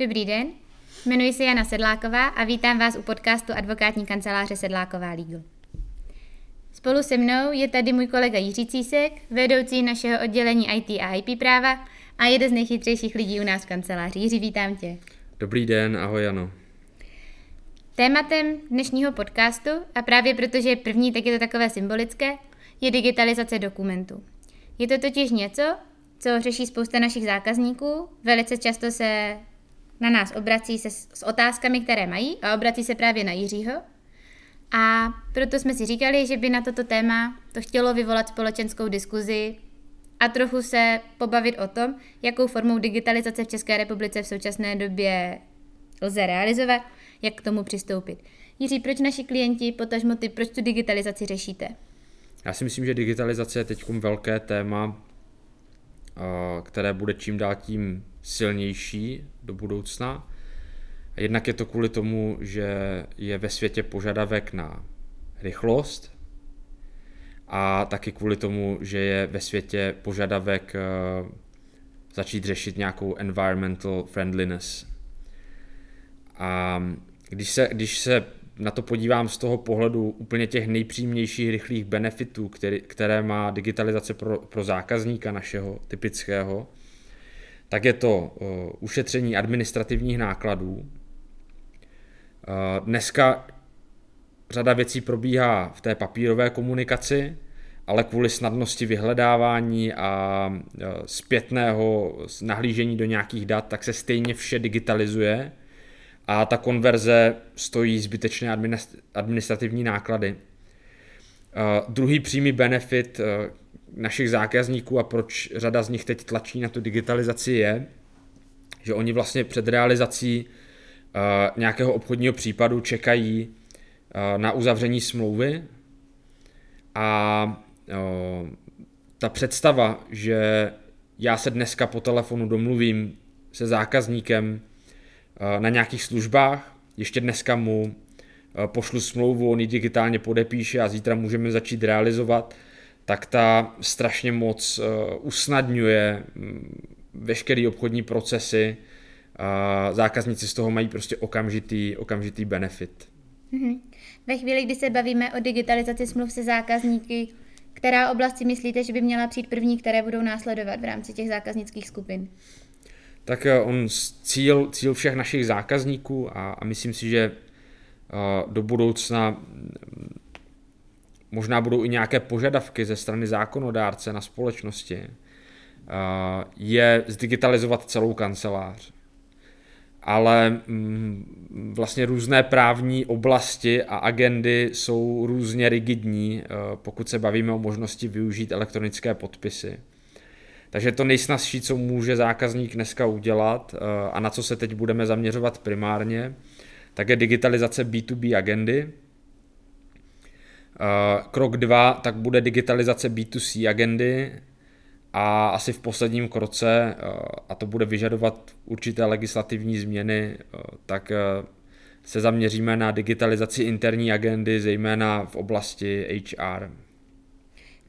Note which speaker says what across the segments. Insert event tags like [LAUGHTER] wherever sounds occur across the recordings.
Speaker 1: Dobrý den, jmenuji se Jana Sedláková a vítám vás u podcastu advokátní kanceláře Sedláková Legal. Spolu se mnou je tady můj kolega Jiří Císek, vedoucí našeho oddělení IT a IP práva a jeden z nejchytřejších lidí u nás v kanceláři. Jiří, vítám tě.
Speaker 2: Dobrý den, ahoj Jano.
Speaker 1: Tématem dnešního podcastu, a právě protože je první, tak je to takové symbolické, je digitalizace dokumentů. Je to totiž něco, co řeší spousta našich zákazníků. Velice často se na nás obrací se s otázkami, které mají a obrací se právě na Jiřího. A proto jsme si říkali, že by na toto téma to chtělo vyvolat společenskou diskuzi a trochu se pobavit o tom, jakou formou digitalizace v České republice v současné době lze realizovat, jak k tomu přistoupit. Jiří, proč naši klienti, potažmo ty, proč tu digitalizaci řešíte?
Speaker 2: Já si myslím, že digitalizace je teď velké téma, které bude čím dál tím silnější do budoucna. Jednak je to kvůli tomu, že je ve světě požadavek na rychlost a taky kvůli tomu, že je ve světě požadavek začít řešit nějakou environmental friendliness. A když se, když se na to podívám z toho pohledu úplně těch nejpřímějších rychlých benefitů, který, které má digitalizace pro, pro zákazníka našeho typického, tak je to uh, ušetření administrativních nákladů. Uh, dneska řada věcí probíhá v té papírové komunikaci, ale kvůli snadnosti vyhledávání a uh, zpětného nahlížení do nějakých dat, tak se stejně vše digitalizuje a ta konverze stojí zbytečné administrativní náklady. Uh, druhý přímý benefit uh, našich zákazníků a proč řada z nich teď tlačí na tu digitalizaci je, že oni vlastně před realizací uh, nějakého obchodního případu čekají na uzavření smlouvy a ta představa, že já se dneska po telefonu domluvím se zákazníkem na nějakých službách, ještě dneska mu pošlu smlouvu, on ji digitálně podepíše a zítra můžeme začít realizovat, tak ta strašně moc usnadňuje mm, veškeré obchodní procesy. Zákazníci z toho mají prostě okamžitý, okamžitý benefit.
Speaker 1: Mm-hmm. Ve chvíli, kdy se bavíme o digitalizaci smluv se zákazníky, která oblast si myslíte, že by měla přijít první, které budou následovat v rámci těch zákaznických skupin?
Speaker 2: Tak eh, on cíl, cíl všech našich zákazníků a, a myslím si, že eh, do budoucna možná budou i nějaké požadavky ze strany zákonodárce na společnosti, eh, je zdigitalizovat celou kancelář. Ale mm, vlastně různé právní oblasti a agendy jsou různě rigidní, pokud se bavíme o možnosti využít elektronické podpisy. Takže to nejsnazší, co může zákazník dneska udělat eh, a na co se teď budeme zaměřovat primárně, tak je digitalizace B2B agendy. Eh, krok dva, tak bude digitalizace B2C agendy a asi v posledním kroce, eh, a to bude vyžadovat určité legislativní změny, tak se zaměříme na digitalizaci interní agendy, zejména v oblasti HR.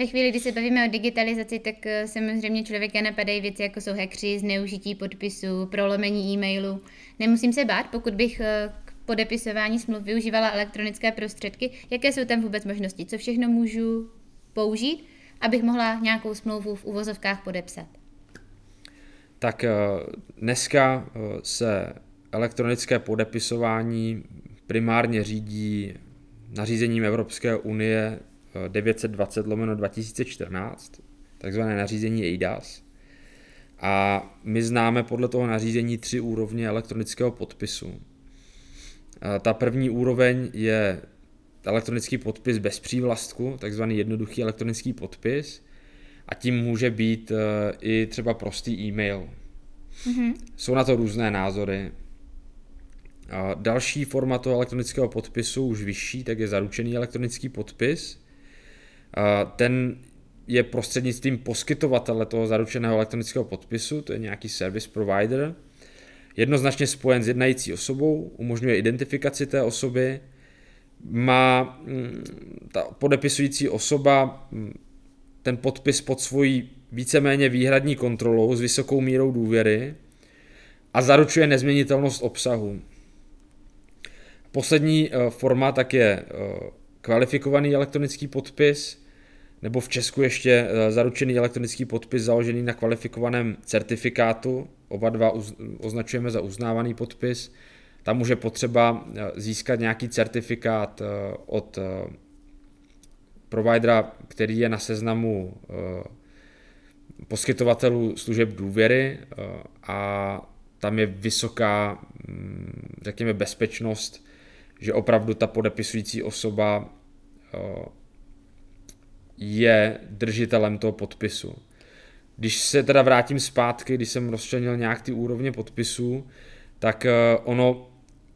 Speaker 1: Ve chvíli, kdy se bavíme o digitalizaci, tak eh, samozřejmě člověka napadají věci, jako jsou hackři, zneužití podpisu, prolomení e-mailu. Nemusím se bát, pokud bych eh, k podepisování smluv využívala elektronické prostředky. Jaké jsou tam vůbec možnosti? Co všechno můžu použít, abych mohla nějakou smlouvu v uvozovkách podepsat?
Speaker 2: Tak eh, dneska se elektronické podepisování primárně řídí nařízením Evropské unie 920 lomeno 2014, takzvané nařízení EIDAS. A my známe podle toho nařízení tři úrovně elektronického podpisu. Ta první úroveň je elektronický podpis bez přívlastku, takzvaný jednoduchý elektronický podpis, a tím může být e, i třeba prostý e-mail. Mm-hmm. Jsou na to různé názory. Další forma toho elektronického podpisu, už vyšší, tak je zaručený elektronický podpis, ten je prostřednictvím poskytovatele toho zaručeného elektronického podpisu, to je nějaký service provider, jednoznačně spojen s jednající osobou, umožňuje identifikaci té osoby, má mm, ta podepisující osoba mm, ten podpis pod svojí víceméně výhradní kontrolou s vysokou mírou důvěry a zaručuje nezměnitelnost obsahu. Poslední forma tak je kvalifikovaný elektronický podpis, nebo v Česku ještě zaručený elektronický podpis založený na kvalifikovaném certifikátu. Oba dva označujeme za uznávaný podpis. Tam může potřeba získat nějaký certifikát od providera, který je na seznamu eh, poskytovatelů služeb důvěry eh, a tam je vysoká, mm, řekněme, bezpečnost, že opravdu ta podepisující osoba eh, je držitelem toho podpisu. Když se teda vrátím zpátky, když jsem rozčlenil nějak ty úrovně podpisů, tak ono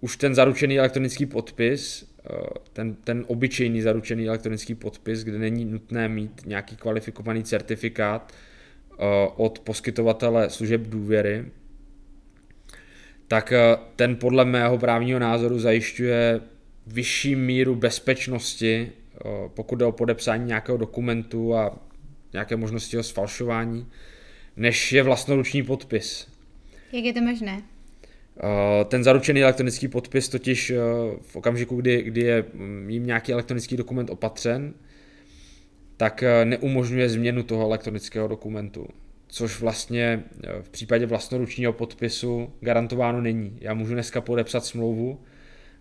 Speaker 2: už ten zaručený elektronický podpis Eh, ten, ten obyčejný zaručený elektronický podpis, kde není nutné mít nějaký kvalifikovaný certifikát eh, od poskytovatele služeb důvěry, tak eh, ten podle mého právního názoru zajišťuje vyšší míru bezpečnosti, pokud jde o podepsání nějakého dokumentu a nějaké možnosti o sfalšování, než je vlastnoruční podpis.
Speaker 1: Jak je to možné?
Speaker 2: Eh, ten zaručený elektronický podpis totiž eh, v okamžiku, kdy, kdy je mm, jim nějaký elektronický dokument opatřen, tak eh, neumožňuje změnu toho elektronického dokumentu, což vlastně v případě vlastnoručního podpisu garantováno není. Já můžu dneska podepsat smlouvu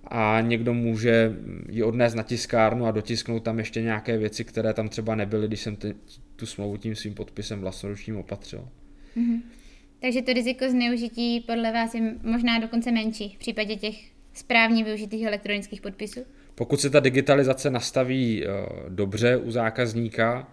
Speaker 2: a někdo může ji odnést na tiskárnu a dotisknout tam ještě nějaké věci, které tam třeba nebyly, když jsem tu smlouvu tím svým podpisem vlastnoručním opatřil. Mm-hmm.
Speaker 1: Takže to riziko zneužití podle vás je možná dokonce menší v případě těch správně využitých elektronických podpisů?
Speaker 2: Pokud se ta digitalizace nastaví uh, dobře u zákazníka,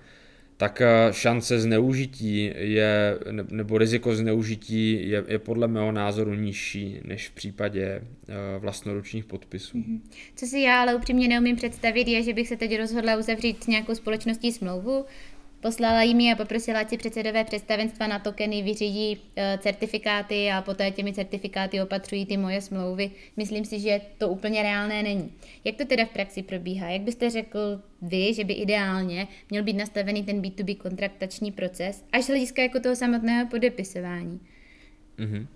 Speaker 2: tak uh, šance zneužití je, nebo riziko zneužití je, je podle mého názoru nižší než v případě uh, vlastnoručních podpisů. Mm-hmm.
Speaker 1: Co si já ale upřímně neumím představit, je, že bych se teď rozhodla uzavřít nějakou společností smlouvu, Poslala jim a poprosila, ať si předsedové představenstva na tokeny vyřídí e, certifikáty a poté těmi certifikáty opatřují ty moje smlouvy. Myslím si, že to úplně reálné není. Jak to teda v praxi probíhá? Jak byste řekl vy, že by ideálně měl být nastavený ten B2B kontraktační proces, až z hlediska jako toho samotného podepisování? Mm-hmm.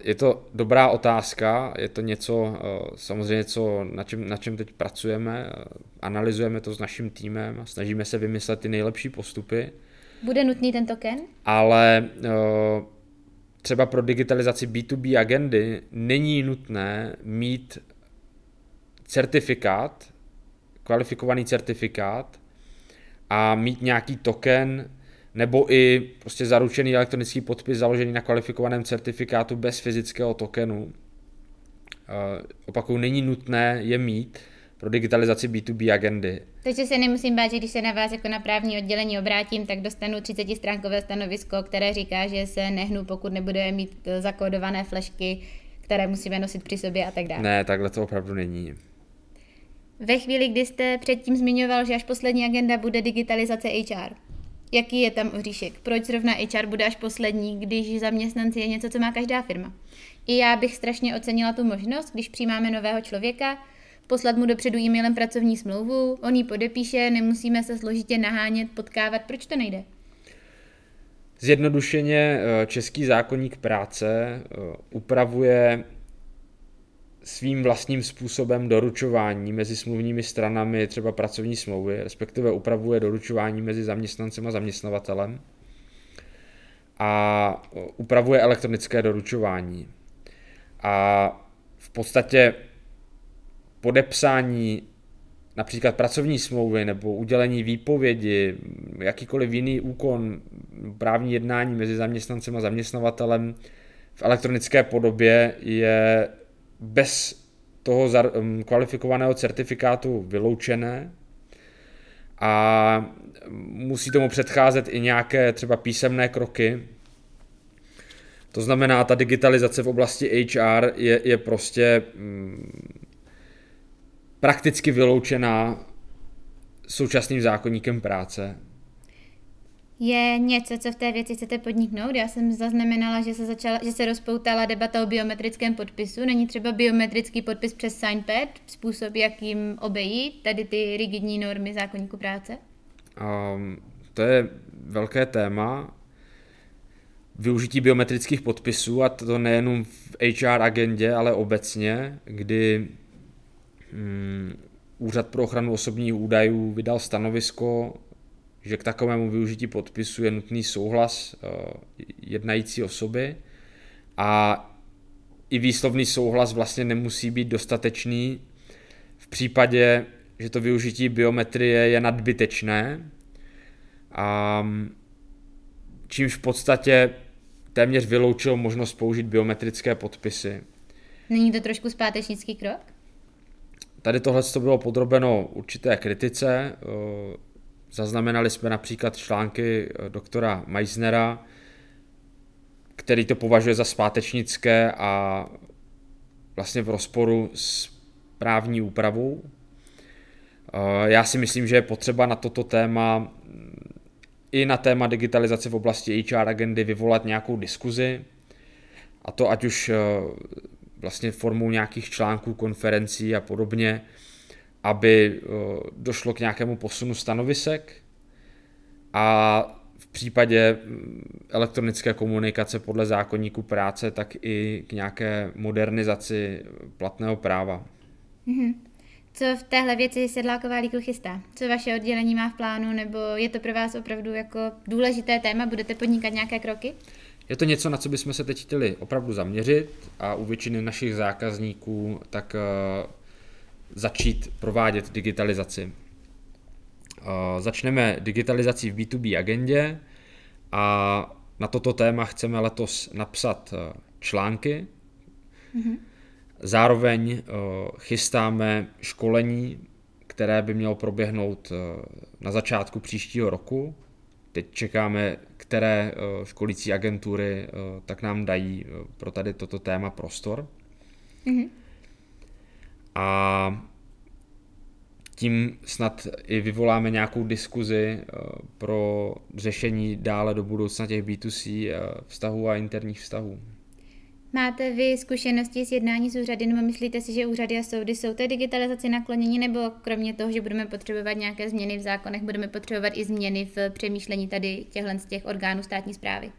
Speaker 2: Je to dobrá otázka, je to něco, eh, samozřejmě co, na čem, na čem teď pracujeme, eh, analyzujeme to s naším týmem a snažíme se vymyslet ty nejlepší postupy.
Speaker 1: Bude nutný ten token?
Speaker 2: Ale eh, třeba pro digitalizaci B2B agendy není nutné mít certifikát, kvalifikovaný certifikát a mít nějaký token, nebo i prostě zaručený elektronický podpis založený na kvalifikovaném certifikátu bez fyzického tokenu. Uh, opakuju, není nutné je mít pro digitalizaci B2B agendy.
Speaker 1: Takže se nemusím bát, že když se na vás jako na právní oddělení obrátím, tak dostanu 30 stránkové stanovisko, které říká, že se nehnu, pokud nebudeme mít eh, zakódované flešky, které musíme nosit při sobě a tak dále.
Speaker 2: Ne, takhle to opravdu není.
Speaker 1: Ve chvíli, kdy jste předtím zmiňoval, že až poslední agenda bude digitalizace HR, jaký je tam oříšek, proč zrovna HR bude až poslední, když zaměstnanci je něco, co má každá firma. I já bych strašně ocenila tu možnost, když přijímáme nového člověka, poslat mu dopředu e-mailem pracovní smlouvu, on ji podepíše, nemusíme se složitě nahánět, potkávat, proč to nejde?
Speaker 2: Zjednodušeně eh, Český zákonník práce eh, upravuje svým vlastním způsobem doručování mezi smluvními stranami třeba pracovní smlouvy, respektive upravuje doručování mezi zaměstnancem a zaměstnavatelem a upravuje elektronické doručování. A v podstatě podepsání například pracovní smlouvy nebo udělení výpovědi, jakýkoliv jiný úkon, právní jednání mezi zaměstnancem a zaměstnavatelem v elektronické podobě je bez toho um, kvalifikovaného certifikátu vyloučené a musí tomu předcházet i nějaké třeba písemné kroky. To znamená, ta digitalizace v oblasti HR je, je prostě mm, prakticky vyloučená současným zákonníkem práce
Speaker 1: je něco, co v té věci chcete podniknout? Já jsem zaznamenala, že se, začala, že se rozpoutala debata o biometrickém podpisu. Není třeba biometrický podpis přes signpad způsob, jakým obejít tady ty rigidní normy zákonníku práce?
Speaker 2: Um, to je velké téma. využití biometrických podpisů, a to nejenom v HR agendě, ale obecně, kdy hmm, Úřad pro ochranu osobních údajů vydal stanovisko, že k takovému využití podpisu je nutný souhlas uh, jednající osoby a i výslovný souhlas vlastně nemusí být dostatečný v případě, že to využití biometrie je nadbytečné, a čímž v podstatě téměř vyloučil možnost použít biometrické podpisy.
Speaker 1: Není to trošku zpátečnický krok?
Speaker 2: Tady tohle to bylo podrobeno určité kritice. Zaznamenali jsme například články doktora Meisnera, který to považuje za zpátečnické a vlastně v rozporu s právní úpravou. Já si myslím, že je potřeba na toto téma i na téma digitalizace v oblasti HR agendy vyvolat nějakou diskuzi, a to ať už eh, vlastně formou nějakých článků, konferencí a podobně, aby eh, došlo k nějakému posunu stanovisek a v případě mm, elektronické komunikace podle zákonníku práce, tak i k nějaké modernizaci platného práva.
Speaker 1: Mm-hmm. Co v téhle věci sedláková líkl chystá? Co vaše oddělení má v plánu, nebo je to pro vás opravdu jako důležité téma? Budete podnikat nějaké kroky?
Speaker 2: Je to něco, na co bychom se teď chtěli opravdu zaměřit a u většiny našich zákazníků tak uh, začít provádět digitalizaci. Uh, začneme digitalizací v B2B agendě a na toto téma chceme letos napsat uh, články. Mm-hmm Zároveň eh, chystáme školení, které by mělo proběhnout eh, na začátku příštího roku. Teď čekáme, které eh, školící agentury tak nám dají pro tady toto téma prostor. Mm-hmm. A tím snad i vyvoláme nějakou diskuzi pro řešení dále do budoucna těch B2C vztahů a interních vztahů.
Speaker 1: Máte vy zkušenosti s jednání s úřady, nebo myslíte si, že úřady a soudy jsou té digitalizaci naklonění, nebo kromě toho, že budeme potřebovat nějaké změny v zákonech, budeme potřebovat i změny v přemýšlení tady těchto z těch orgánů státní zprávy?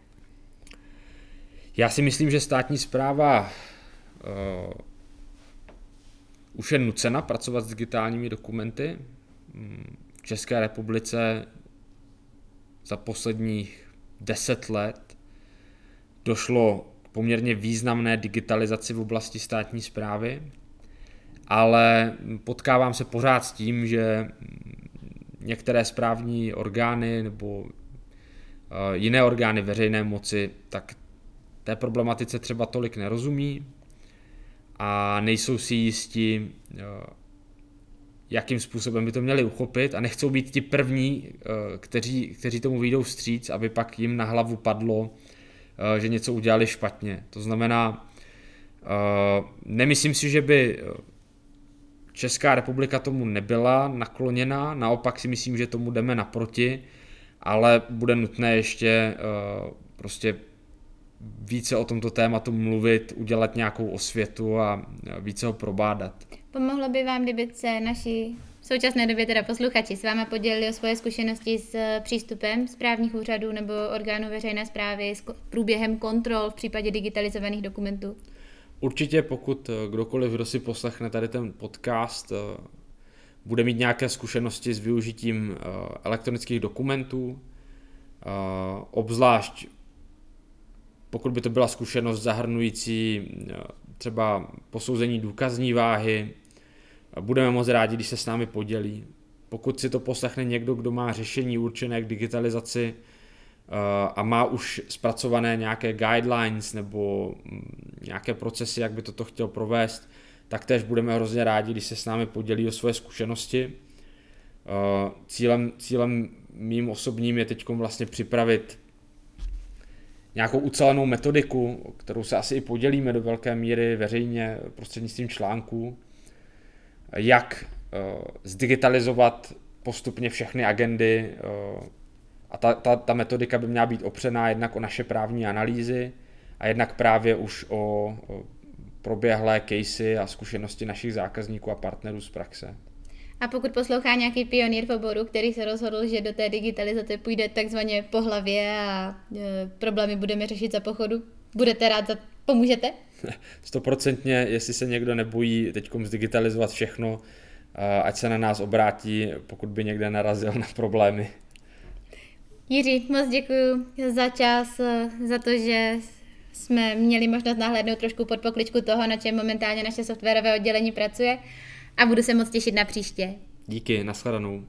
Speaker 2: Já si myslím, že státní zpráva uh, už je nucena pracovat s digitálními dokumenty. V České republice za posledních deset let došlo poměrně významné digitalizaci v oblasti státní zprávy, ale potkávám se pořád s tím, že některé správní orgány nebo eh, jiné orgány veřejné moci tak té problematice třeba tolik nerozumí a nejsou si jistí, eh, jakým způsobem by to měli uchopit a nechcou být ti první, eh, kteří, kteří tomu vyjdou vstříc, aby pak jim na hlavu padlo, Eh, že něco udělali špatně. To znamená, nemyslím si, že by Česká republika tomu nebyla nakloněna, naopak si myslím, že tomu jdeme naproti, ale bude nutné ještě prostě více o tomto tématu mluvit, udělat nějakou osvětu a více ho probádat.
Speaker 1: Pomohlo by vám, kdyby se naši v současné době teda posluchači s váma podělili o svoje zkušenosti s eh, přístupem správních úřadů nebo orgánů veřejné zprávy s průběhem kontrol v případě digitalizovaných dokumentů?
Speaker 2: Určitě, pokud eh, kdokoliv, kdo si poslechne tady ten podcast, eh, bude mít nějaké zkušenosti s využitím elektronických dokumentů, obzvlášť pokud by to byla zkušenost zahrnující třeba posouzení důkazní váhy, Budeme moc rádi, když se s námi podělí. Pokud si to poslechne někdo, kdo má řešení určené k digitalizaci eh, a má už zpracované nějaké guidelines nebo mm, nějaké procesy, jak by toto chtěl provést, tak tež budeme hrozně rádi, když se s námi podělí o svoje zkušenosti. Eh, cílem, cílem mým osobním je teď vlastně připravit nějakou ucelenou metodiku, kterou se asi i podělíme do velké míry veřejně prostřednictvím článků, jak uh, zdigitalizovat postupně všechny agendy uh, a ta, ta, ta metodika by měla být opřená jednak o naše právní analýzy a jednak právě už o proběhlé casey a zkušenosti našich zákazníků a partnerů z praxe.
Speaker 1: A pokud poslouchá nějaký pionýr v oboru, který se rozhodl, že do té digitalizace půjde takzvaně po hlavě a e, problémy budeme řešit za pochodu, budete rád za pomůžete? [LAUGHS]
Speaker 2: Stoprocentně, jestli se někdo nebojí teď zdigitalizovat všechno, ať se na nás obrátí, pokud by někde narazil na problémy.
Speaker 1: Jiří, moc děkuji za čas, za to, že jsme měli možnost nahlédnout trošku pod pokličku toho, na čem momentálně naše softwarové oddělení pracuje a budu se moc těšit na příště.
Speaker 2: Díky, nashledanou.